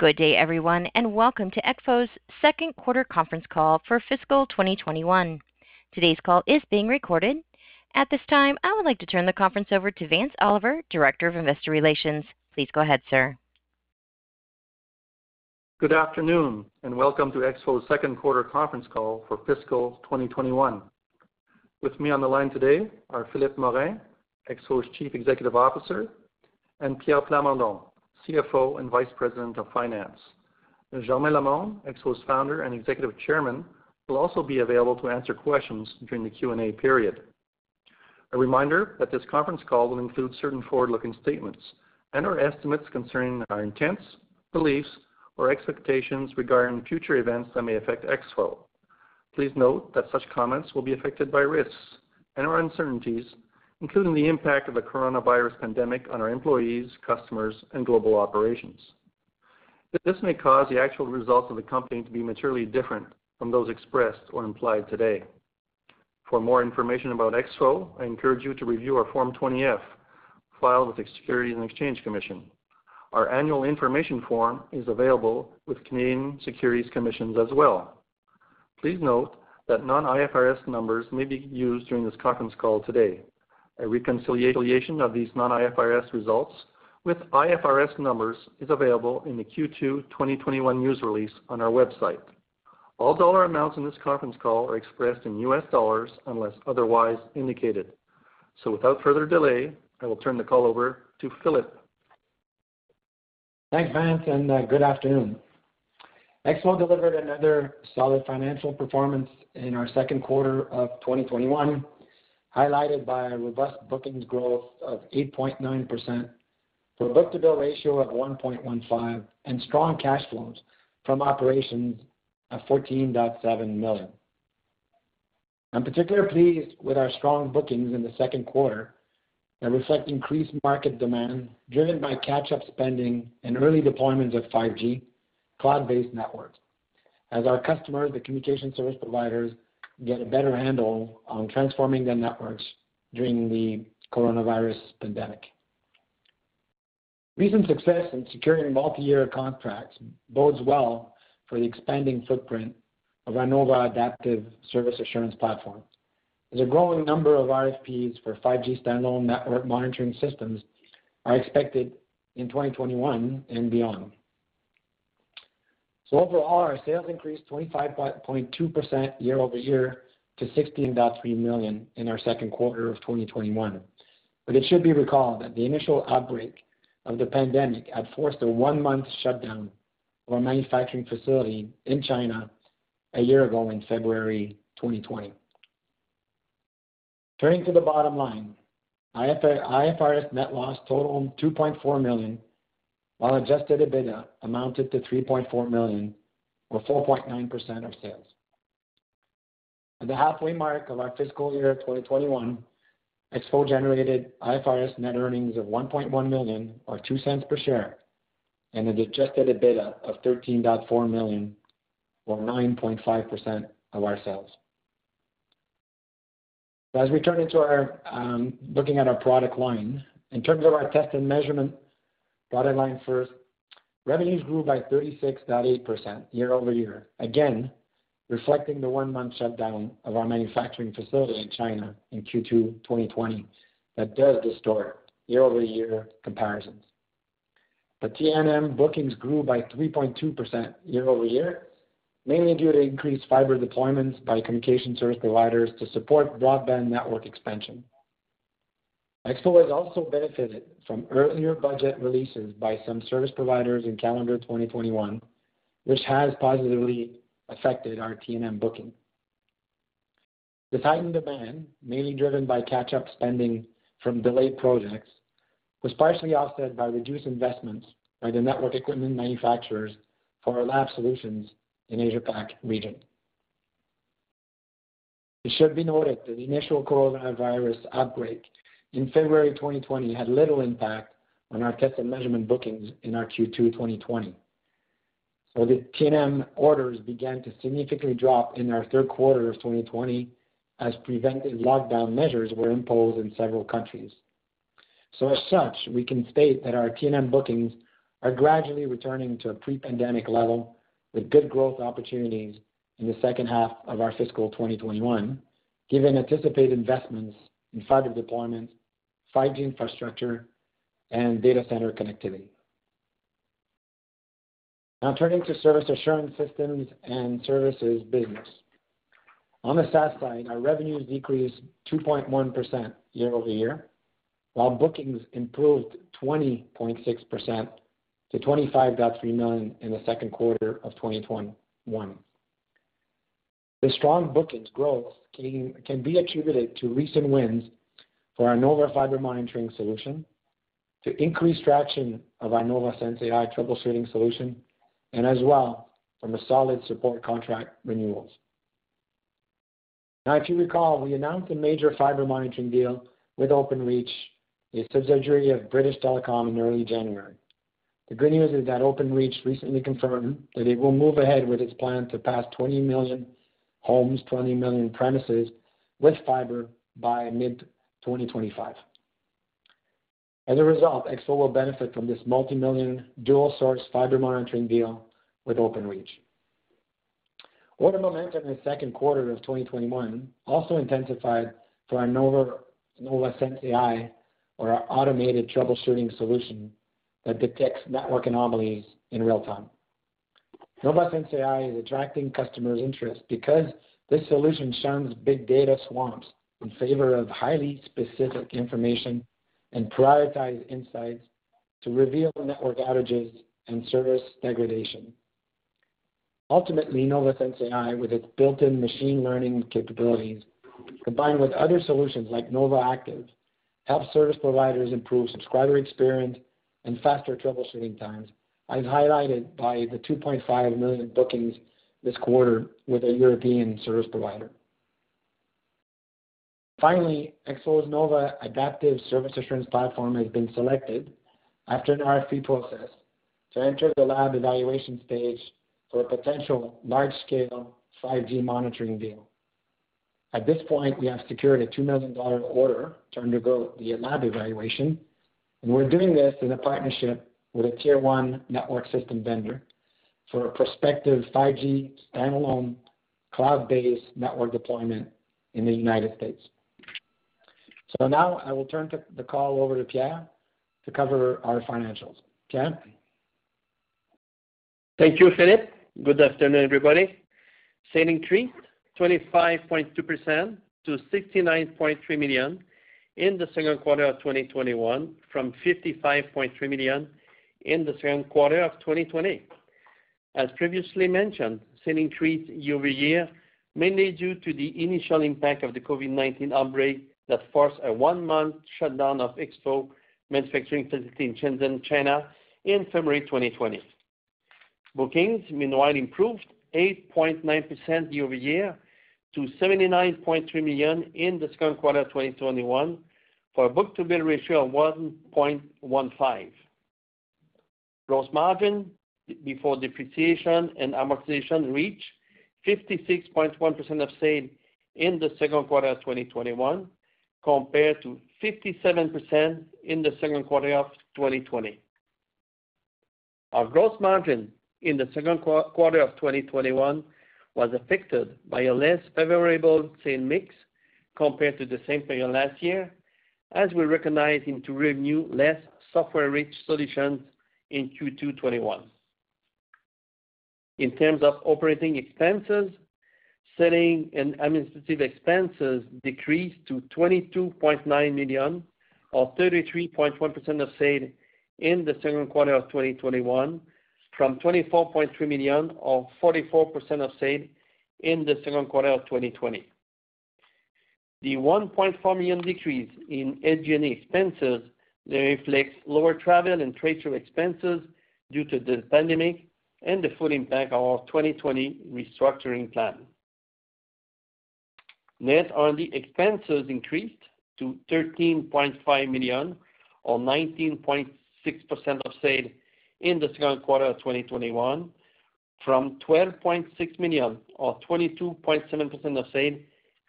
Good day, everyone, and welcome to Exfo's second quarter conference call for fiscal 2021. Today's call is being recorded. At this time, I would like to turn the conference over to Vance Oliver, Director of Investor Relations. Please go ahead, sir. Good afternoon, and welcome to Exfo's second quarter conference call for fiscal 2021. With me on the line today are Philippe Morin, Exfo's Chief Executive Officer, and Pierre Plamondon, CFO and Vice President of Finance. Germain Lamonde, Exfo's Founder and Executive Chairman, will also be available to answer questions during the Q&A period. A reminder that this conference call will include certain forward-looking statements and/or estimates concerning our intents, beliefs, or expectations regarding future events that may affect Exfo. Please note that such comments will be affected by risks and/or uncertainties including the impact of the coronavirus pandemic on our employees, customers, and global operations. This may cause the actual results of the company to be materially different from those expressed or implied today. For more information about Exfo, I encourage you to review our Form 20-F filed with the Securities and Exchange Commission. Our annual information form is available with Canadian Securities Commissions as well. Please note that non-IFRS numbers may be used during this conference call today. A reconciliation of these non-IFRS results with IFRS numbers is available in the Q2 2021 news release on our website. All dollar amounts in this conference call are expressed in US dollars unless otherwise indicated. So, Without further delay, I will turn the call over to Philippe. Thanks, Vance, and uh, good afternoon. Exfo delivered another solid financial performance in our second quarter of 2021, highlighted by a robust bookings growth of 8.9%, for a book-to-bill ratio of 1.15, and strong cash flows from operations of 14.7 million. I'm particularly pleased with our strong bookings in the second quarter that reflect increased market demand driven by catch-up spending and early deployments of 5G cloud-based networks as our customers, the communication service providers, get a better handle on transforming their networks during the coronavirus pandemic. Recent success in securing multi-year contracts bodes well for the expanding footprint of our Nova Adaptive Service Assurance platform. As a growing number of RFPs for 5G standalone network monitoring systems are expected in 2021 and beyond. So overall, our sales increased 25.2% year-over-year to 16.3 million in our second quarter of 2021. It should be recalled that the initial outbreak of the pandemic had forced a one-month shutdown of our manufacturing facility in China a year ago in February 2020. Turning to the bottom line, IFRS net loss totaled $2.4 million, while adjusted EBITDA amounted to 3.4 million, or 4.9% of sales. At the halfway mark of our fiscal year 2021, Exfo generated IFRS net earnings of 1.1 million, or $0.02 per share, and an adjusted EBITDA of 13.4 million, or 9.5% of our sales. As we turn into our um, looking at our product line, in terms of our test and measurement product line first, revenues grew by 36.8% year-over-year, again, reflecting the one-month shutdown of our manufacturing facility in China in Q2 2020 that does distort year-over-year comparisons. T&M bookings grew by 3.2% year-over-year, mainly due to increased fiber deployments by communication service providers to support broadband network expansion. Exfo has also benefited from earlier budget releases by some service providers in calendar 2021, which has positively affected our T&M booking. The heightened demand, mainly driven by catch-up spending from delayed projects, was partially offset by reduced investments by the network equipment manufacturers for our lab solutions in Asia Pac region. It should be noted that the initial coronavirus outbreak in February 2020 had little impact on our test and measurement bookings in our Q2 2020. The T&M orders began to significantly drop in our third quarter of 2020 as preventive lockdown measures were imposed in several countries. So, as such, we can state that our T&M bookings are gradually returning to a pre-pandemic level with good growth opportunities in the second half of our fiscal 2021, given anticipated investments in fiber deployment, 5G infrastructure, and data center connectivity. Now turning to service assurance systems and services business. On the SaaS side, our revenues decreased 2.1% year-over-year, while bookings improved 20.6% to 25.3 million in the second quarter of 2021. The strong bookings growth can be attributed to recent wins for our Nova Fiber Monitoring solution, to increase traction of our Nova SensAI troubleshooting solution, and as well from a solid support contract renewals. Now, if you recall, we announced a major fiber monitoring deal with Openreach, a subsidiary of British Telecom, in early January. The good news is that Openreach recently confirmed that it will move ahead with its plan to pass 20 million homes, 20 million premises with fiber by mid-2025. As a result, EXFO will benefit from this multi-million dual source fiber monitoring deal with Openreach. Order momentum in the second quarter of 2021 also intensified for our Nova SensAI, or our automated troubleshooting solution that detects network anomalies in real time. Nova SensAI is attracting customers' interest because this solution shuns big data swamps in favor of highly specific information and prioritized insights to reveal network outages and service degradation. Ultimately, Nova SensAI, with its built-in machine learning capabilities, combined with other solutions like Nova Active, helps service providers improve subscriber experience and faster troubleshooting times, as highlighted by the 2.5 million bookings this quarter with a European service provider. Finally, EXFO's Nova Adaptive Service Assurance Platform has been selected after an RFP process to enter the lab evaluation stage for a potential large-scale 5G monitoring deal. At this point, we have secured a 2 million dollar order to undergo the lab evaluation, and we're doing this in a partnership with a tier 1 network system vendor for a prospective 5G standalone cloud-based network deployment in the United States. So now I will turn the call over to Pierre to cover our financials. Pierre? Thank you, Philippe. Good afternoon, everybody. Sales increased 25.2% to 69.3 million in the second quarter of 2021 from 55.3 million in the second quarter of 2020. As previously mentioned, sales increased year-over-year, mainly due to the initial impact of the COVID-19 outbreak that forced a one-month shutdown of EXFO manufacturing facility in Shenzhen, China in February 2020. Bookings, meanwhile, improved 8.9% year-over-year to 79.3 million in the second quarter of 2021 for a book-to-bill ratio of 1.15. Gross margin before depreciation and amortization reached 56.1% of sales in the second quarter of 2021, compared to 57% in the second quarter of 2020. Our gross margin in the second quarter of 2021 was affected by a less favorable sales mix compared to the same period last year, as we recognized into revenue less software-rich solutions in Q2 2021. In terms of operating expenses, selling and administrative expenses decreased to 22.9 million, or 33.1% of sales in the second quarter of 2021 from 24.3 million, or 44% of sales in the second quarter of 2020. The 1.4 million decrease in SG&A expenses reflects lower travel and trade show expenses due to the pandemic and the full impact of our 2020 restructuring plan. Net R&D expenses increased to 13.5 million or 19.6% of sales in the second quarter of 2021 from 12.6 million or 22.7% of sales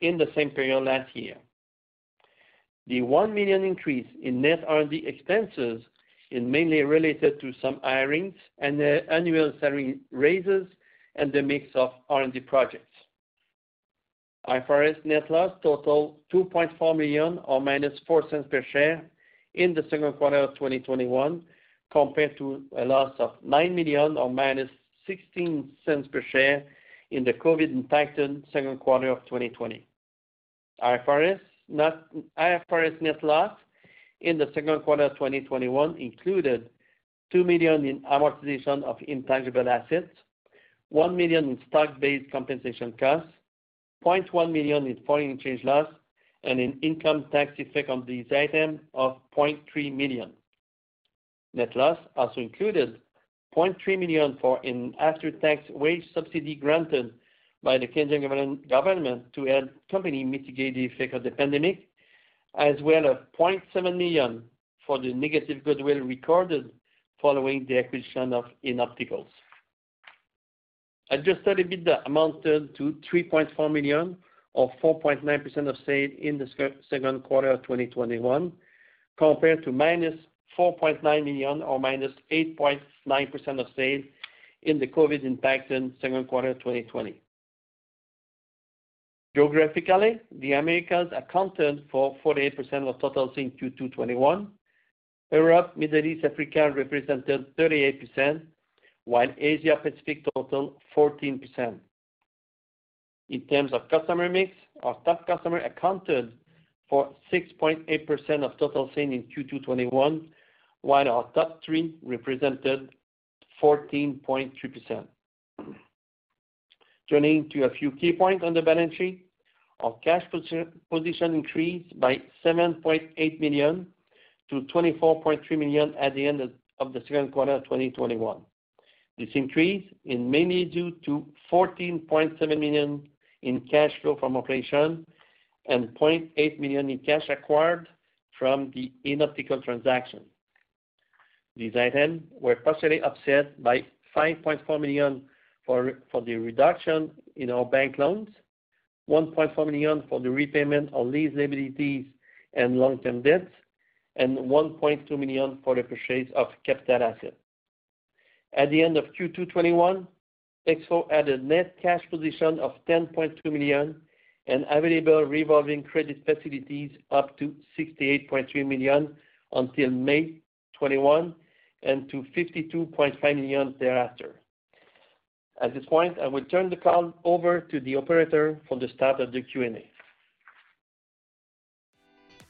in the same period last year. The 1 million increase in net R&D expenses is mainly related to some hirings and annual salary raises and the mix of R&D projects. IFRS net loss totaled 2.4 million or -$0.04 per share in the second quarter of 2021, compared to a loss of 9 million or -$0.16 per share in the COVID-impacted second quarter of 2020. IFRS net loss in the second quarter of 2021 included 2 million in amortization of intangible assets, 1 million in stock-based compensation costs, 0.1 million in foreign exchange loss, and an income tax effect on these items of 0.3 million. Net loss also included 0.3 million for an after-tax wage subsidy granted by the Canadian government to help company mitigate the effect of the pandemic, as well as 0.7 million for the negative goodwill recorded following the acquisition of InOpticals. Adjusted EBITDA amounted to 3.4 million or 4.9% of sales in the second quarter of 2021, compared to -4.9 million or -8.9% of sales in the COVID-impacted second quarter of 2020. Geographically, the Americas accounted for 48% of total sales in Q2 2021. Europe, Middle East, Africa represented 38%, while Asia Pacific totaled 14%. In terms of customer mix, our top customer accounted for 6.8% of total sales in Q2 2021, while our top three represented 14.3%. Turning to a few key points on the balance sheet. Our cash position increased by 7.8 million to 24.3 million at the end of the second quarter of 2021. This increase is mainly due to 14.7 million in cash flow from operation and 0.8 million in cash acquired from the InOpticals transaction. These items were partially offset by 5.4 million for the reduction in our bank loans, 1.4 million for the repayment of lease liabilities and long-term debts, and 1.2 million for the purchase of capital assets. At the end of Q2 2021, EXFO had a net cash position of 10.2 million and available revolving credit facilities up to 68.3 million until May 2021 and to 52.5 million thereafter. At this point, I will turn the call over to the operator for the start of the Q&A.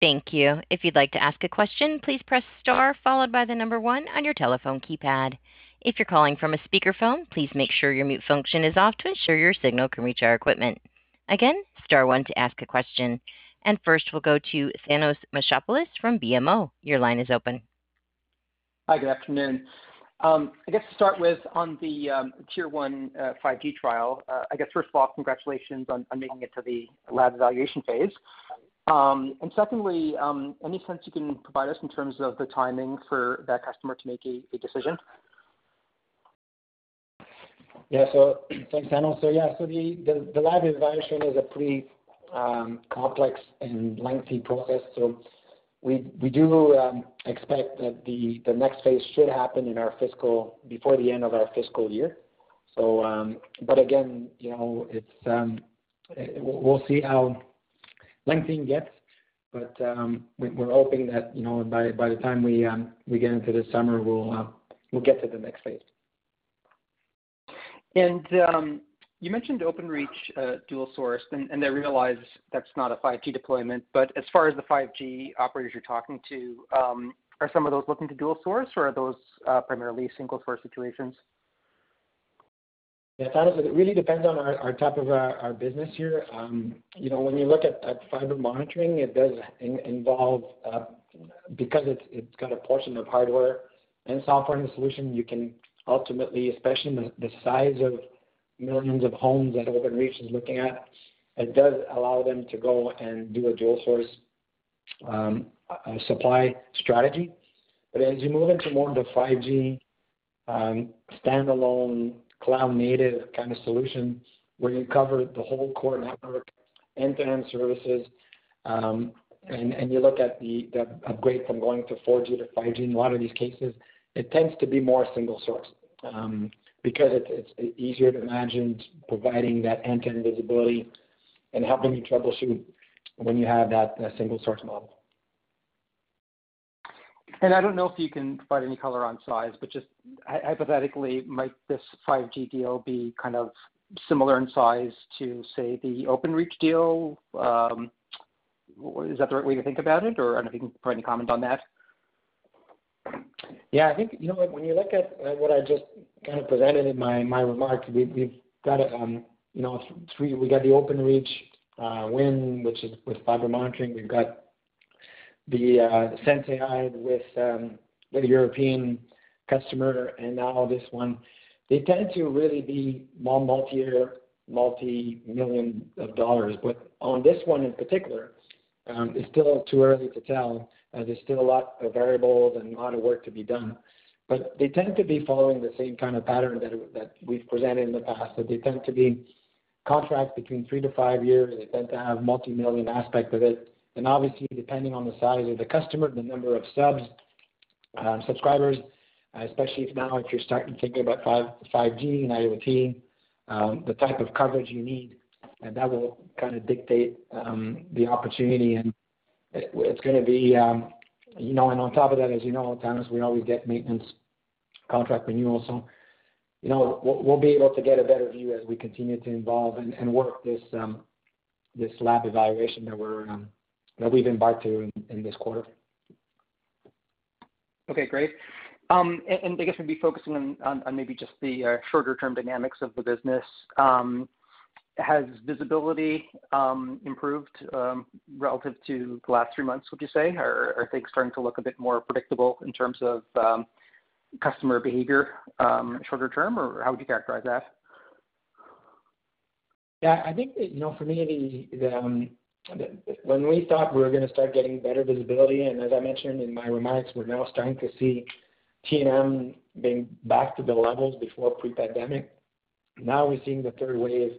Thank you. If you'd like to ask a question, please press star followed by the number one on your telephone keypad. If you're calling from a speakerphone, please make sure your mute function is off to ensure your signal can reach our equipment. Again, star one to ask a question. First, we'll go to Thanos Moschopoulos from BMO. Your line is open. Hi, good afternoon. Um, I guess to start with, on the um, Tier 1 uh, 5G trial, uh, I guess first of all, congratulations on making it to the lab evaluation phase. Um, and secondly, um, any sense you can provide us in terms of the timing for that customer to make a decision? Yeah. So thanks, Thanos. So yeah, so the lab evaluation is a pretty um, complex and lengthy process. So we do expect that the next phase should happen in our fiscal before the end of our fiscal year. So, but again, you know, it's we'll see how lengthy it gets. Um, we're hoping that you know, by the time um, we get into the summer, uh, we'll get to the next phase. And um you mentioned Openreach uh, dual source, and I realize that's not a 5G deployment, but as far as the 5G operators you're talking to, um, are some of those looking to dual source, or are those uh, primarily single source situations? Yeah, Thanos, it really depends on our type of uh, our business here. Um, you know, when you look at fiber monitoring, it does involve uh, because it's got a portion of hardware and software in the solution, you can ultimately, especially the size of millions of homes that Openreach is looking at, it does allow them to go and do a dual source um, supply strategy. But as you move into more of the 5G um, standalone cloud native kind of solution, where you cover the whole core network, end-to-end services, um, and you look at the upgrade from going to 4G to 5G, in a lot of these cases, it tends to be more single source, um, because it's easier to imagine providing that end-to-end visibility and helping you troubleshoot when you have that single source model. I don't know if you can provide any color on size, but just hypothetically, might this 5G deal be kind of similar in size to, say, the Openreach deal? Um, is that the right way to think about it? Or I don't know if you can provide any comment on that. Yeah, I think, you know when you look at what I just kind of presented in my remarks, we've got, um, you know, three, we got the Openreach uh, win, which is with fiber monitoring. We've got the uh, sensAI with um, the European customer and now this one. They tend to really be more multi-year, multi-million dollars. But on this one in particular, um, it's still too early to tell, as there's still a lot of variables and a lot of work to be done. But they tend to be following the same kind of pattern that we've presented in the past. That They tend to be contracts between three to five years. They tend to have multi-million aspect of it. And obviously, depending on the size of the customer, the number of subs, um, subscribers, uh, especially if now if you're starting to think about 5G and IoT, um, the type of coverage you need, and that will kind of dictate um, the opportunity. And it's gonna be, you know, and on top of that, as you know, Thanos, we always get maintenance contract renewal. So, You know, we'll be able to get a better view as we continue to evolve and work this this lab evaluation that we've embarked to in this quarter. Okay, great. Um and I guess maybe focusing on maybe just the uh, shorter term dynamics of the business. Um, has visibility um, improved um, relative to the last three months, would you say? Are things starting to look a bit more predictable in terms of customer behavior shorter term, or how would you characterize that? Yeah, I think, you know, for me, when we thought we were gonna start getting better visibility, and as I mentioned in my remarks, we're now starting to see T&M being back to the levels before pre-pandemic. Now we're seeing the third wave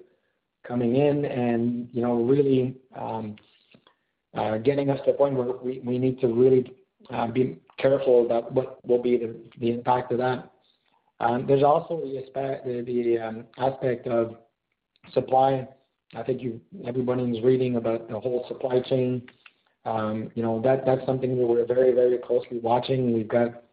coming in and, you know, really um, uh, getting us to the point where we need to really uh, be careful about what will be the impact of that. Um, there's also the um, aspect of supply. I think everybody is reading about the whole supply chain. Um, you know, that that's something that we're very, very closely watching. We've got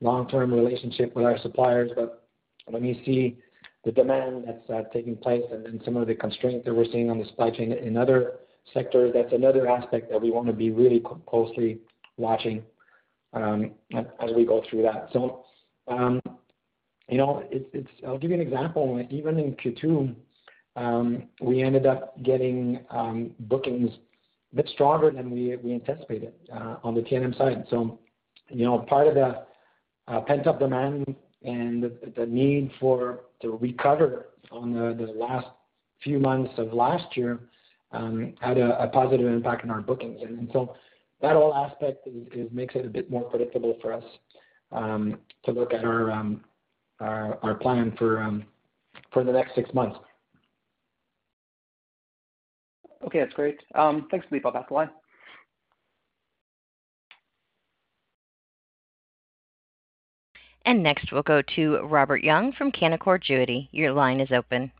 long-term relationship with our suppliers. But when you see the demand that's uh, taking place and then some of the constraints that we're seeing on the supply chain in other sectors, that's another aspect that we wanna be really closely watching um, as we go through that. So, um, you know, it's I'll give you an example. Even in Q2, Um, we ended up getting um, bookings a bit stronger than we we anticipated uh, on the T&M side. So you know, part of the uh, pent-up demand and the need for to recover on the last few months of last year um, had a positive impact on our bookings. And so that whole aspect is makes it a bit more predictable for us to look at our our plan for um for the next six months. Okay, that's great. Um, thanks, Philippe. I'll pass the line. And next, we'll go to Robert Young from Canaccord Genuity. Your line is open.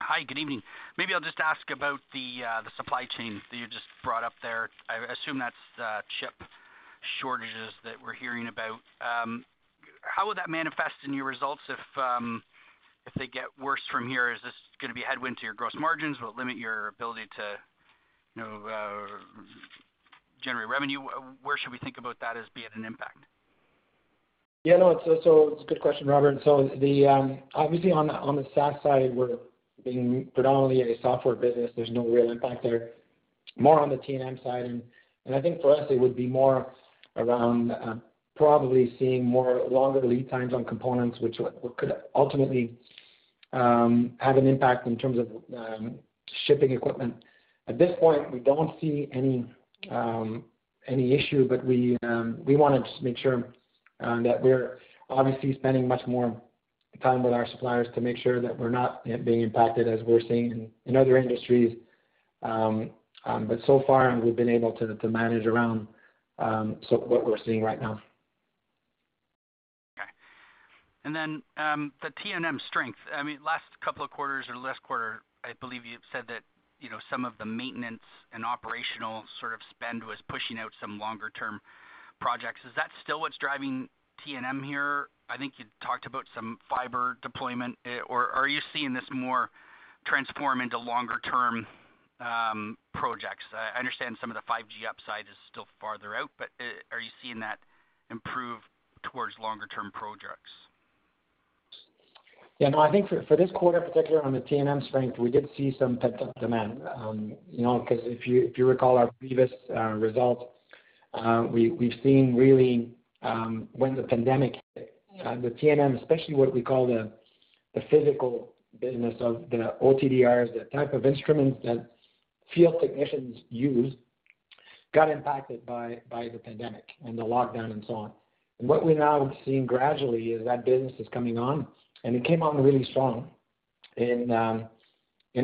Hi, good evening. Maybe I'll just ask about the uh, supply chain that you just brought up there. I assume that's uh, chip shortages that we're hearing about. Um, how will that manifest in your results if um, they get worse from here? Is this gonna be a headwind to your gross margins? Will it limit your ability to, you know, generate revenue? Where should we think about that as being an impact? Yeah, no, it's uh so it's a good question, Robert. So the um obviously on the SaaS side, we're being predominantly a software business. There's no real impact there. More on the T&M side, and I think for us it would be more around probably seeing more longer lead times on components, which could ultimately have an impact in terms of shipping equipment. At this point, we don't see any um any issue, but we um we wanna just make sure that we're obviously spending much more time with our suppliers to make sure that we're not being impacted as we're seeing in other industries. Um but so far we've been able to manage around um so what we're seeing right now. Okay. Um, the T&M strength. I mean, last couple of quarters or last quarter, I believe you said that, you know, some of the maintenance and operational sort of spend was pushing out some longer term projects. Is that still what's driving T&M here? I think you talked about some fiber deployment. Eh, or are you seeing this more transform into longer term um, projects? I understand some of the 5G upside is still farther out, but eh, are you seeing that improve towards longer term projects? Yeah, no, I think for this quarter, particularly on the T&M strength, we did see some pent-up demand. Um, you know, 'cause if you if you recall our previous uh, results, uh, we've seen really um, when the pandemic hit, uh, the T&M, especially what we call the the physical business of the OTDRs, the type of instruments that field technicians use, got impacted by the pandemic and the lockdown and so on. And what we're now seeing gradually is that business is coming on, and it came on really strong in um,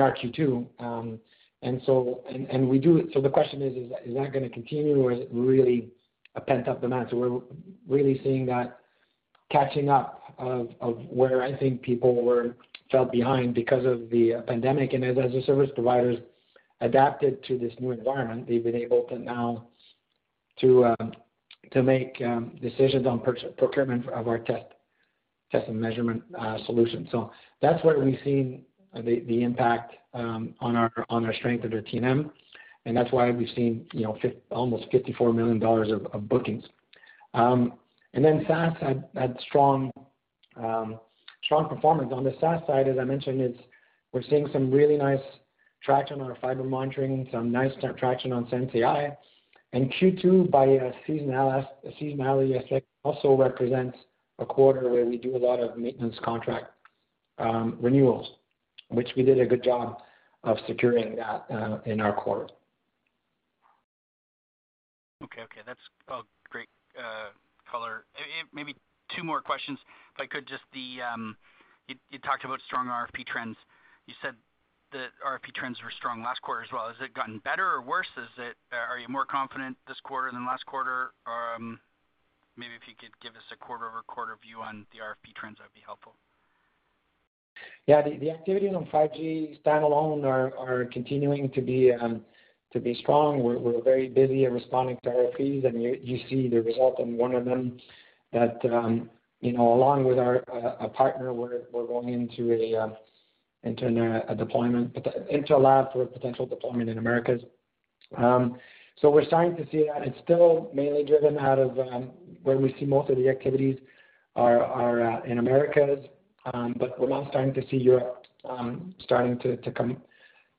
our Q2. Um, and so we do, so The question is is that gonna continue or is it really a pent-up demand? So we're really seeing that catching up of where I think people fell behind because of the pandemic. And as the service providers adapted to this new environment, they've been able to now to um, to make decisions on procurement of our test and measurement uh, solution. So that's where we've seen the impact um, on our strength of the T&M, and that's why we've seen, you know, almost 54 million dollars of bookings. Um, and then SaaS had um, strong performance. On the SaaS side, as I mentioned, we're seeing some really nice traction on our fiber monitoring, some nice traction on SensAI. Q2 by a seasonality aspect also represents a quarter where we do a lot of maintenance contract um, renewals, which we did a good job of securing that uh, in our quarter. Okay. Okay. That's a great uh, color. Maybe two more questions, if I could. Just the, um, you talked about strong RFP trends. You said the RFP trends were strong last quarter as well. Has it gotten better or worse? Uh, are you more confident this quarter than last quarter? Um, Maybe if you could give us a quarter-over-quarter view on the RFP trends, that'd be helpful. Yeah. The activity on 5G standalone are continuing to be um, strong. We're very busy at responding to RFPs, and you see the result in one of them that, um, you know, along with our uh, partner, we're going into a um, uh, deployment into a lab for a potential deployment in Americas. So we're starting to see that. It's still mainly driven out of um, where we see most of the activities are uh, in Americas. Um, but we're now starting to see Europe um, starting to come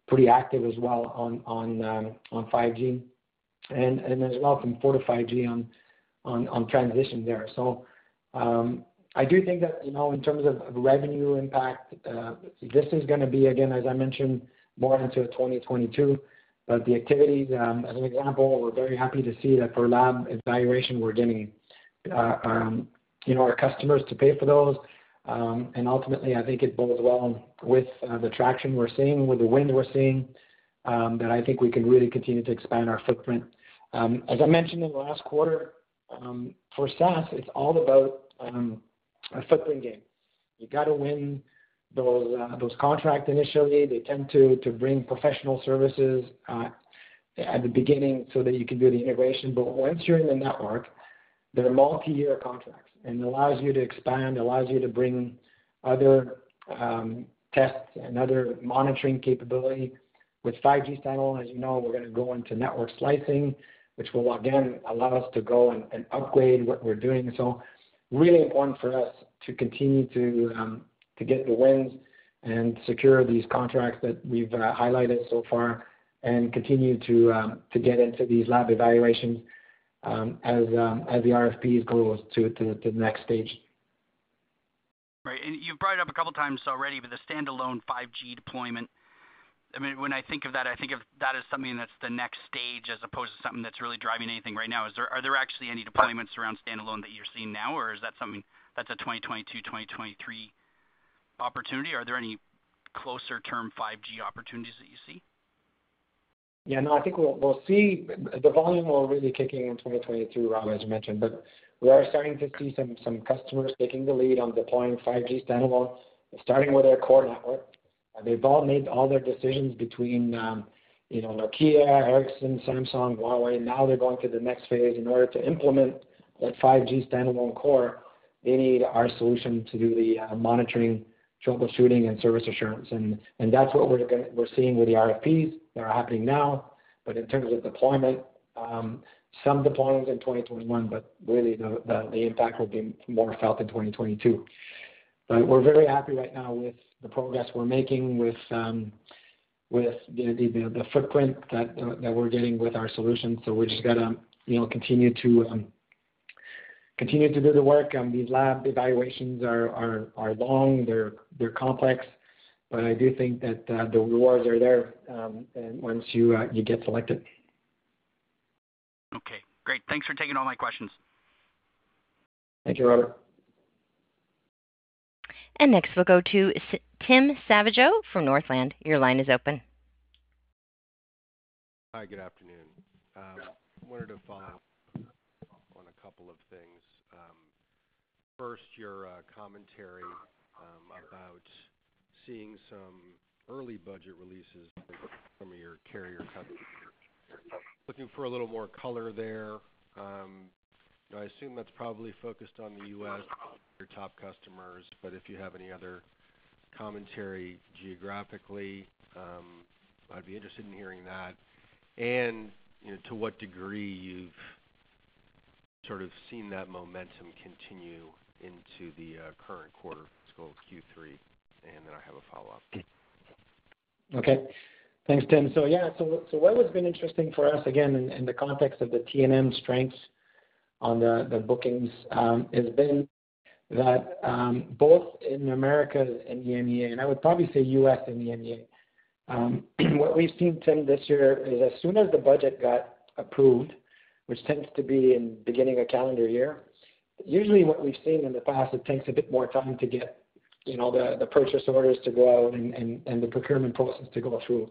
pretty active as well on on on 5G and and as well from 4G to 5G on transition there. So I do think that, you know, in terms of revenue impact, uh, this is gonna be, again, as I mentioned, more into 2022. But the activities, um, as an example, we're very happy to see that for lab evaluation, we're getting, uh, um, you know, our customers to pay for those. Um, and ultimately, I think it bodes well with uh, the traction we're seeing, with the wins we're seeing, that I think we can really continue to expand our footprint. As I mentioned in the last quarter, for SaaS, it's all about a footprint game. You gotta win those contracts initially. They tend to bring professional services at the beginning so that you can do the integration. But once you're in the network, they're multi-year contracts and allows you to expand, allows you to bring other um, tests and other monitoring capability. With 5G standalone, as you know, we're gonna go into network slicing, which will again allow us to go and, and upgrade what we're doing. So really important for us to continue to um, to get the wins and secure these contracts that we've uh, highlighted so far and continue to um, get into these lab evaluations um, as um, as the RFPs goes to, the next stage. Right. And you've brought it up a couple times already, but the standalone 5G deployment, I mean, when I think of that, I think of that as something that's the next stage as opposed to something that's really driving anything right now. Are there actually any deployments around standalone that you're seeing now, or is that something that's a 2022, 2023 opportunity? Are there any closer term 5G opportunities that you see? Yeah, no, I think we'll see the volume will really kick in in 2022, Rob, as you mentioned. But we are starting to see some customers taking the lead on deploying 5G standalone, starting with their core network. They've all made all their decisions between, um, you know, Nokia, Ericsson, Samsung, Huawei. Now they're going to the next phase. In order to implement that 5G standalone core, they need our solution to do the uh, monitoring troubleshooting and service assurance. And, that's what we're, seeing with the RFPs that are happening now. But in terms of deployment, um, some deployments in 2021, but really the, impact will be more felt in 2022. But we're very happy right now with the progress we're making with um, the, footprint that we're getting with our solutions. So we just you know continue to um, continue to do the work. Um, these lab evaluations are, are, are long, they're, they're complex, but I do think that uh, the rewards are there um, and once you, uh, you get selected. Okay, great. Thanks for taking all my questions. Thank you, Robert. And next we'll go to S- Tim Savageaux from Northland. Your line is open. Hi, good afternoon. Um, wanted to follow up on a couple of things. Um, first, your uh, commentary um, about seeing some early budget releases from your carrier customers. Looking for a little more color there. Um, I assume that's probably focused on the U.S., your top customers, but if you have any other commentary geographically, I'd be interested in hearing that. And To what degree you've sort of seen that momentum continue into the uh, current quarter, fiscal Q3? And then I have a follow-up. Okay. Thanks, Tim. So yeah, so what has been interesting for us, again, in the context of the T&M strengths on the bookings, um, has been that um, both in America and EMEA, and I would probably say U.S. and EMEA, um, what we've seen, Tim, this year is as soon as the budget got approved, which tends to be in beginning of calendar year. Usually what we've seen in the past, it takes a bit more time to get, you know, the, the purchase orders to go out and, and, and the procurement process to go through.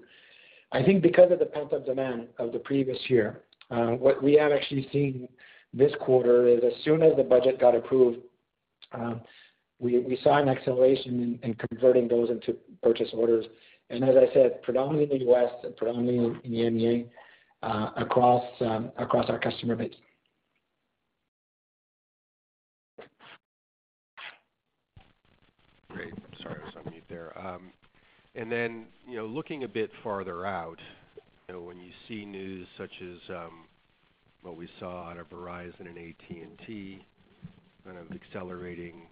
I think because of the pent-up demand of the previous year, uh, what we have actually seen this quarter is as soon as the budget got approved, um, we, we saw an acceleration in, in converting those into purchase orders. And as I said, predominantly in the U.S. predominantly in the EMEA, uh, across um, across our customer base. Great. Sorry, I was on mute there. Um, and then, you know, looking a bit farther out, you know, when you see news such as um, what we saw out of Verizon and AT&T, kind of accelerating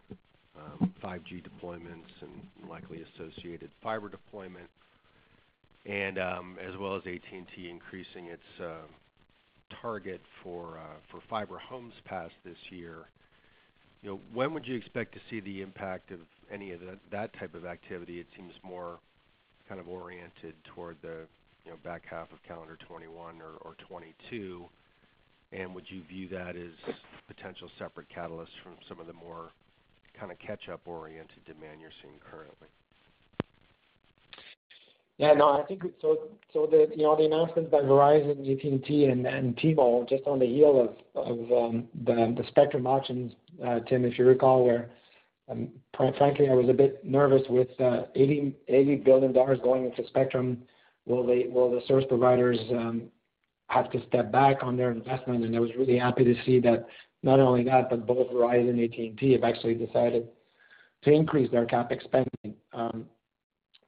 5G deployments and likely associated fiber deployment, and um, as well as AT&T increasing its uh, target for uh, fiber homes passed this year. You know, when would you expect to see the impact of any of that type of activity? It seems more kind of oriented toward the, you know, back half of calendar 2021 or 2022. Would you view that as potential separate catalysts from some of the more kind of catch-up oriented demand you're seeing currently? Yeah, no, I think so. The you know the announcements by Verizon, AT&T, and T-Mobile just on the heel of um, the spectrum auctions, Tim, if you recall, where um, frankly I was a bit nervous with uh, 80 80 billion dollars going into spectrum. Will the service providers um, have to step back on their investment? And I was really happy to see that Not only that, but both Verizon and AT&T have actually decided to increase their CapEx spending.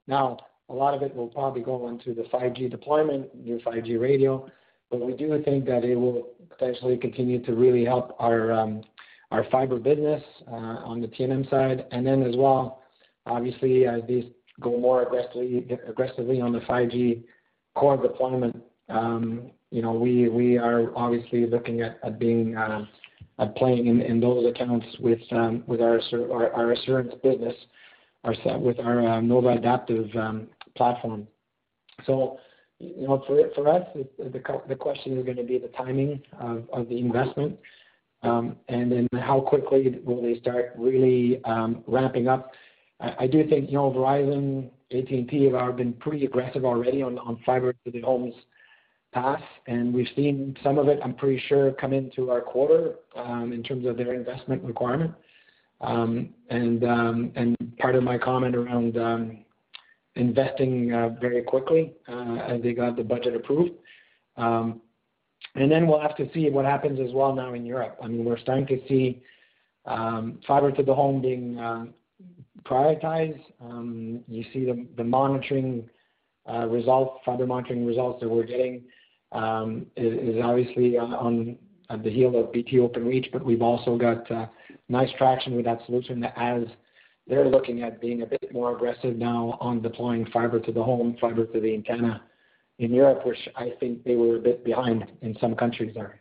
Now, a lot of it will probably go into the 5G deployment, new 5G radio, but we do think that it will potentially continue to really help our fiber business uh, on the T&M side. And then as well, obviously, as these go more aggressively on the 5G core deployment, um, you know, we we are obviously looking at being um at playing in those accounts with um, our our our assurance business, our with our uh, Nova Adaptive um, platform. So you know, for us, the the question is gonna be the timing of the investment, Um, and then how quickly will they start really um, ramping up. I do think, you know, Verizon, AT&T have been pretty aggressive already on fiber to the homes path, and we've seen some of it, I'm pretty sure, come into our quarter um, in terms of their investment requirement. And part of my comment around investing uh, very quickly uh, as they got the budget approved. And then we'll have to see what happens as well now in Europe. I mean, we're starting to see um, fiber to the home being um, prioritized. Um, you see the monitoring uh, results, fiber monitoring results that we're getting is obviously on the heels of BT Openreach, but we've also got uh, nice traction with that solution as they're looking at being a bit more aggressive now on deploying fiber to the home, fiber to the antenna in Europe, which I think they were a bit behind in some countries there.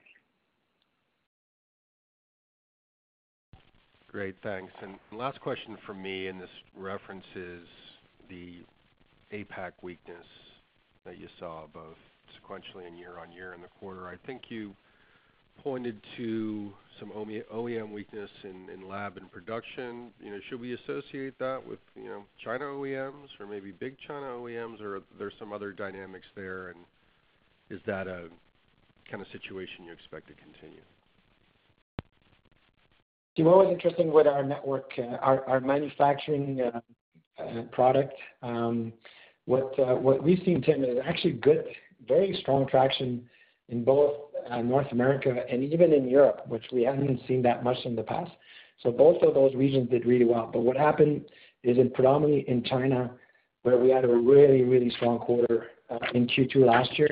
Great. Thanks. And last question from me, and this references the APAC weakness that you saw both sequentially and year-on-year in the quarter. I think you pointed to some OEM weakness in lab and production. You know, should we associate that with, you know, China OEMs or maybe big China OEMs, or there's some other dynamics there, and is that a kind of situation you expect to continue? What was interesting with our network, uh, our manufacturing uh, uh, product, um, what we've seen, Tim, is actually good, very strong traction in both uh, North America and even in Europe, which we hadn't seen that much in the past. So both of those regions did really well. But what happened is predominantly in China, where we had a really, really strong quarter uh, in Q2 last year,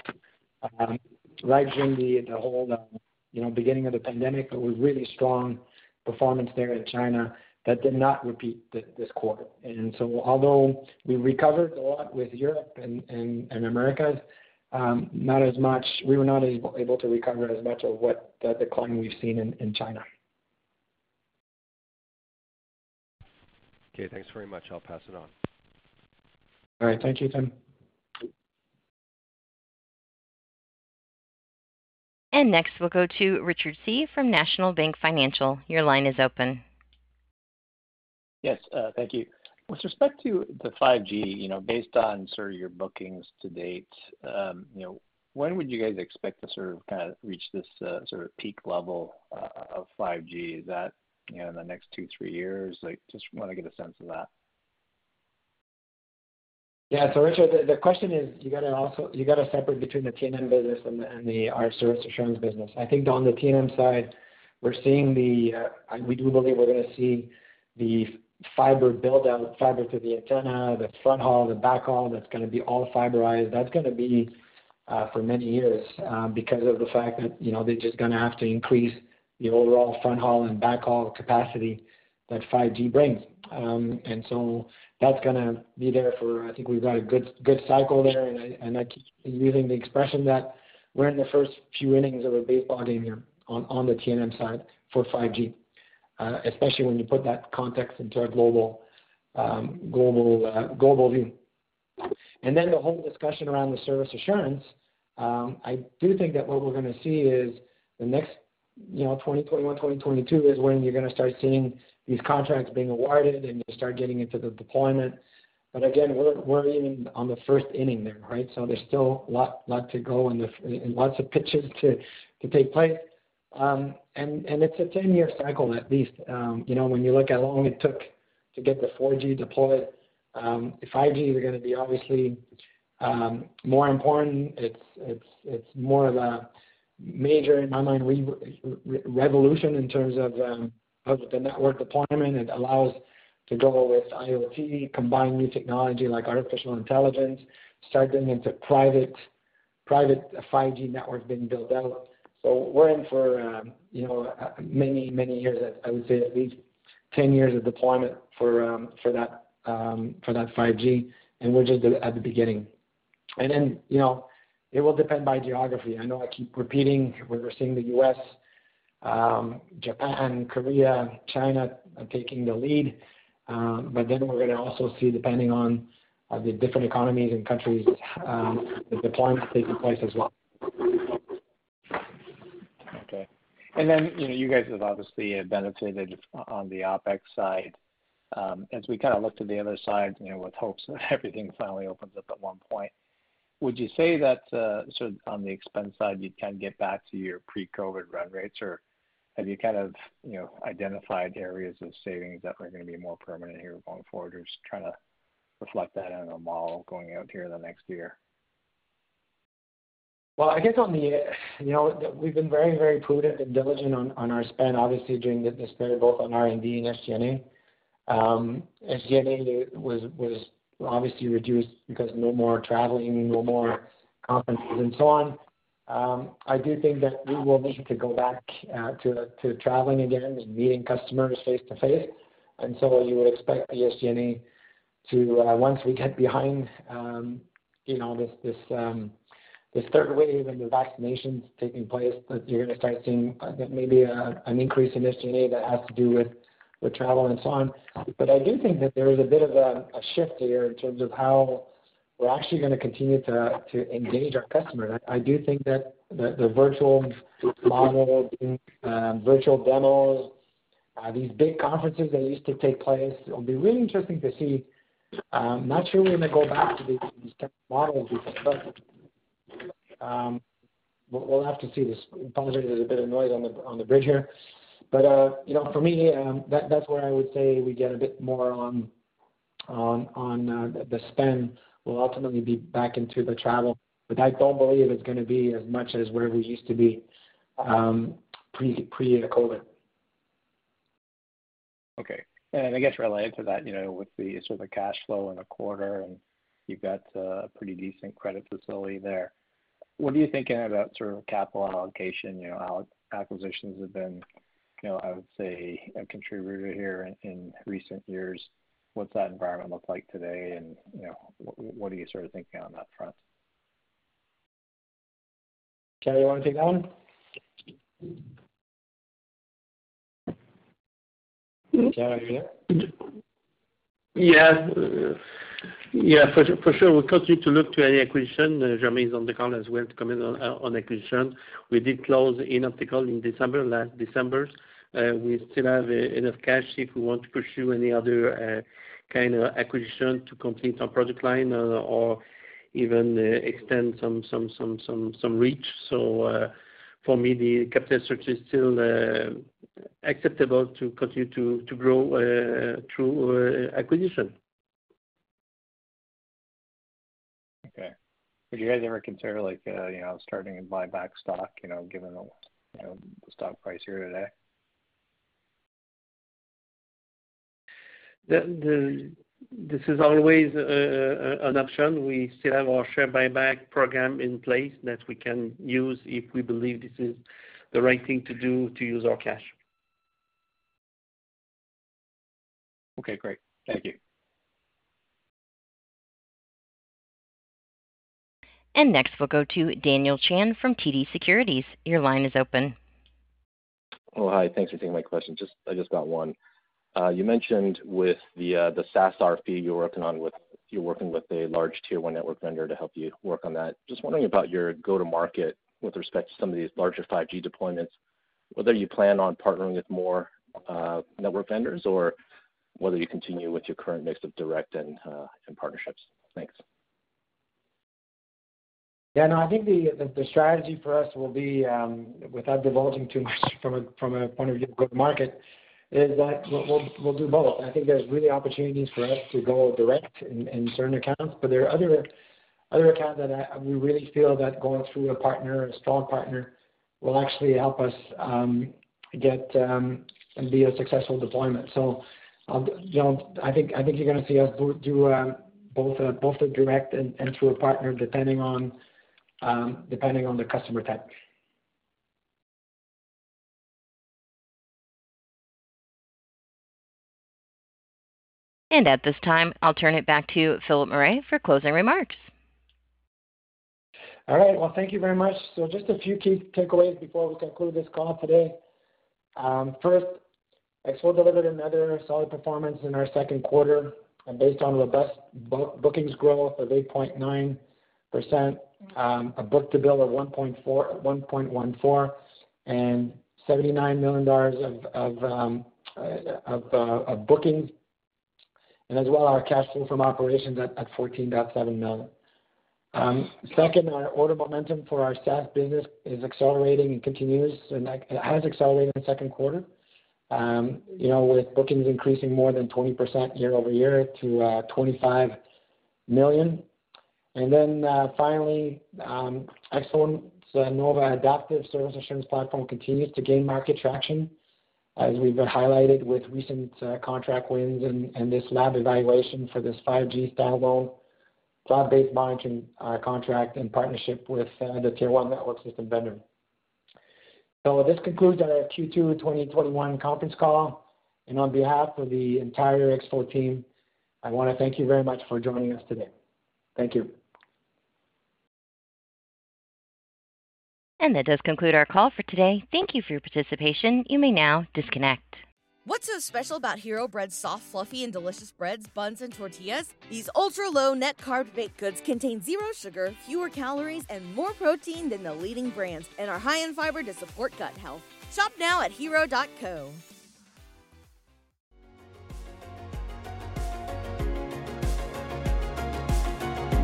um, right during the whole, uh, you know, beginning of the pandemic. It was really strong performance there in China that did not repeat this quarter. And so although we recovered a lot with Europe and Americas, Um, not as much. We were not able to recover as much of what the decline we've seen in China. Okay, thanks very much. I'll pass it on. All right. Thank you, Tim. And next, we'll go to Richard Tse from National Bank Financial. Your line is open. Yes, uh, thank you. With respect to the 5G, you know, based on sort of your bookings to date, um, you know, when would you guys expect to sort of, kind of reach this, uh, sort of peak level uh, of 5G? Is that, you know, in the next two, three years? Like, just wanna get a sense of that. Yeah. So Richard, the question is, you gotta also you gotta separate between the T&M business and our service assurance business. I think on the T&M side, we're seeing the uh, we do believe we're gonna see the fiber build out, fiber to the antenna, the front haul, the back haul, that's gonna be all fiberized. That's gonna be for many years because of the fact that, you know, they're just gonna have to increase the overall front haul and back haul capacity that 5G brings. Um, and so that's gonna be there for, I think we've got a good good cycle there. And I and I keep using the expression that we're in the first few innings of a baseball game here on the T&M side for 5G, Uh, especially when you put that context into a um, uh, global view. And then the whole discussion around the service assurance, um, I do think that what we're gonna see is the next, you know, 2021, 2022 is when you're gonna start seeing these contracts being awarded, and you start getting into the deployment. But again, we're even on the first inning there, right? So there's still a lot to go and lots of pitches to take place. Um, and it's a 10-year cycle at least. Um, you know, when you look at how long it took to get the 4G deployed, um, 5G is gonna be obviously more important. It's more of a major, in my mind, revolution in terms of the network deployment. It allows to go with IoT, combine new technology like artificial intelligence, start getting into private 5G networks being built out. So we're in for, um, you know, uh, many many years. I would say at least 10 years of deployment for um, that um, 5G, and we're just at the beginning. And then, you know, it will depend by geography. I know I keep repeating we're seeing the U.S., Japan, Korea, China uh, taking the lead. Um, but then we're gonna also see, depending on uh, the different economies and countries, the deployment taking place as well. Okay. You know, you guys have obviously uh, benefited on the OpEx side. Um, as we kind of look to the other side, you know, with hopes that everything finally opens up at one point, would you say that uh, sort of on the expense side, you'd kind of get back to your pre-COVID run rates? Or have you kind of, you know, identified areas of savings that are gonna be more permanent here going forward? Or just trying to reflect that in a model going out here in the next year. Well, I guess on the, you know, we've been very, very prudent and diligent on our spend, obviously during this period, both on R&D and SG&A. Um, SG&A was was obviously reduced because no more traveling, no more conferences and so on. Um, I do think that we will need to go back uh, to to traveling again and meeting customers face-to-face. And so you would expect the SG&A to, uh, once we get behind, um, you know, this, this third wave and the vaccinations taking place, that you're gonna start seeing uh, maybe uh, an increase in SG&A that has to do with travel and so on. But I do think that there is a bit of a shift here in terms of how we're actually gonna continue to engage our customers. I do think that the virtual model, um, virtual demos, uh, these big conferences that used to take place, it'll be really interesting to see. I'm Not sure we're gonna go back to these models, but we'll have to see. This apologies, there's a bit of noise on the on the bridge here. But uh, you know, for me, that that's where I would say we get a bit more on on on uh, the spend. We'll ultimately be back into the travel, but I don't believe it's gonna be as much as where we used to be um, pre pre COVID. Okay. And I guess related to that, you know, with the sort of cash flow in the quarter, and you've got a pretty decent credit facility there, what are you thinking about sort of capital allocation? You know, acquisitions have been, you know, I would say a contributor here in recent years. What's that environment look like today? And, you know, what are you sort of thinking on that front? Kerry, you wanna take that one? Mm-hmm. Kerry, are you there? Yeah, for sure. We'll continue to look to any acquisition. Uh, Germain is on the call as well to comment on uh, acquisition. We did close Inoptical in December, last December. Uh, we still have enough cash if we want to pursue any other kind of acquisition to complete our product line or even extend some reach. So for me, the capital structure is still acceptable to continue to grow through acquisition. Would you guys ever consider like, uh, you know, starting to buy back stock, you know, given the, you know, the stock price here today? This is always uh, uh, an option. We still have our share buyback program in place that we can use if we believe this is the right thing to do to use our cash. Okay, great. Thank you. And next, we'll go to Daniel Chan from TD Securities. Your line is open. Oh, hi. Thanks for taking my question. I just got one. Uh, you mentioned with the uh, SaaS RFP you're working on with you're working with a large tier one network vendor to help you work on that. Just wondering about your go-to-market with respect to some of these larger 5G deployments, whether you plan on partnering with more uh, network vendors or whether you continue with your current mix of direct and partnerships. Thanks. Yeah, no, I think the strategy for us will be, um, without divulging too much from a point of view of go-to-market, is that we'll do both. I think there's really opportunities for us to go direct in certain accounts, but there are other accounts that we really feel that going through a partner, a strong partner, will actually help us um, get um, and be a successful deployment. So, you know, I think you're gonna see us do both a direct and through a partner, depending on Um, the customer type. And at this time, I'll turn it back to Philippe Morin for closing remarks. All right. Well, thank you very much. So just a few key takeaways before we conclude this call today. Um, first, EXFO delivered another solid performance in our second quarter, and based on robust bookings growth of 8.9%, Um, a book-to-bill of 1.14, and 79 million dollars um, uh, uh, of bookings, and as well our cash flow from operations at $14.7 million. Um, second, our order momentum for our SaaS business is accelerating and continues, and it has accelerated in the second quarter, you know, with bookings increasing more than 20% year-over-year to uh, 25 million. And then uh, finally, um, EXFO's uh, Nova Adaptive Service Assurance platform continues to gain market traction as we've highlighted with recent uh, contract wins and this lab evaluation for this 5G standalone cloud-based monitoring contract in partnership with the tier one network system vendor. So this concludes our Q2 2021 conference call. And on behalf of the entire EXFO team, I wanna thank you very much for joining us today. Thank you. And that does conclude our call for today. Thank you for your participation. You may now disconnect. What's so special about Hero Bread's soft, fluffy, and delicious breads, buns, and tortillas? These ultra-low net carb baked goods contain zero sugar, fewer calories, and more protein than the leading brands, and are high in fiber to support gut health. Shop now at hero.co.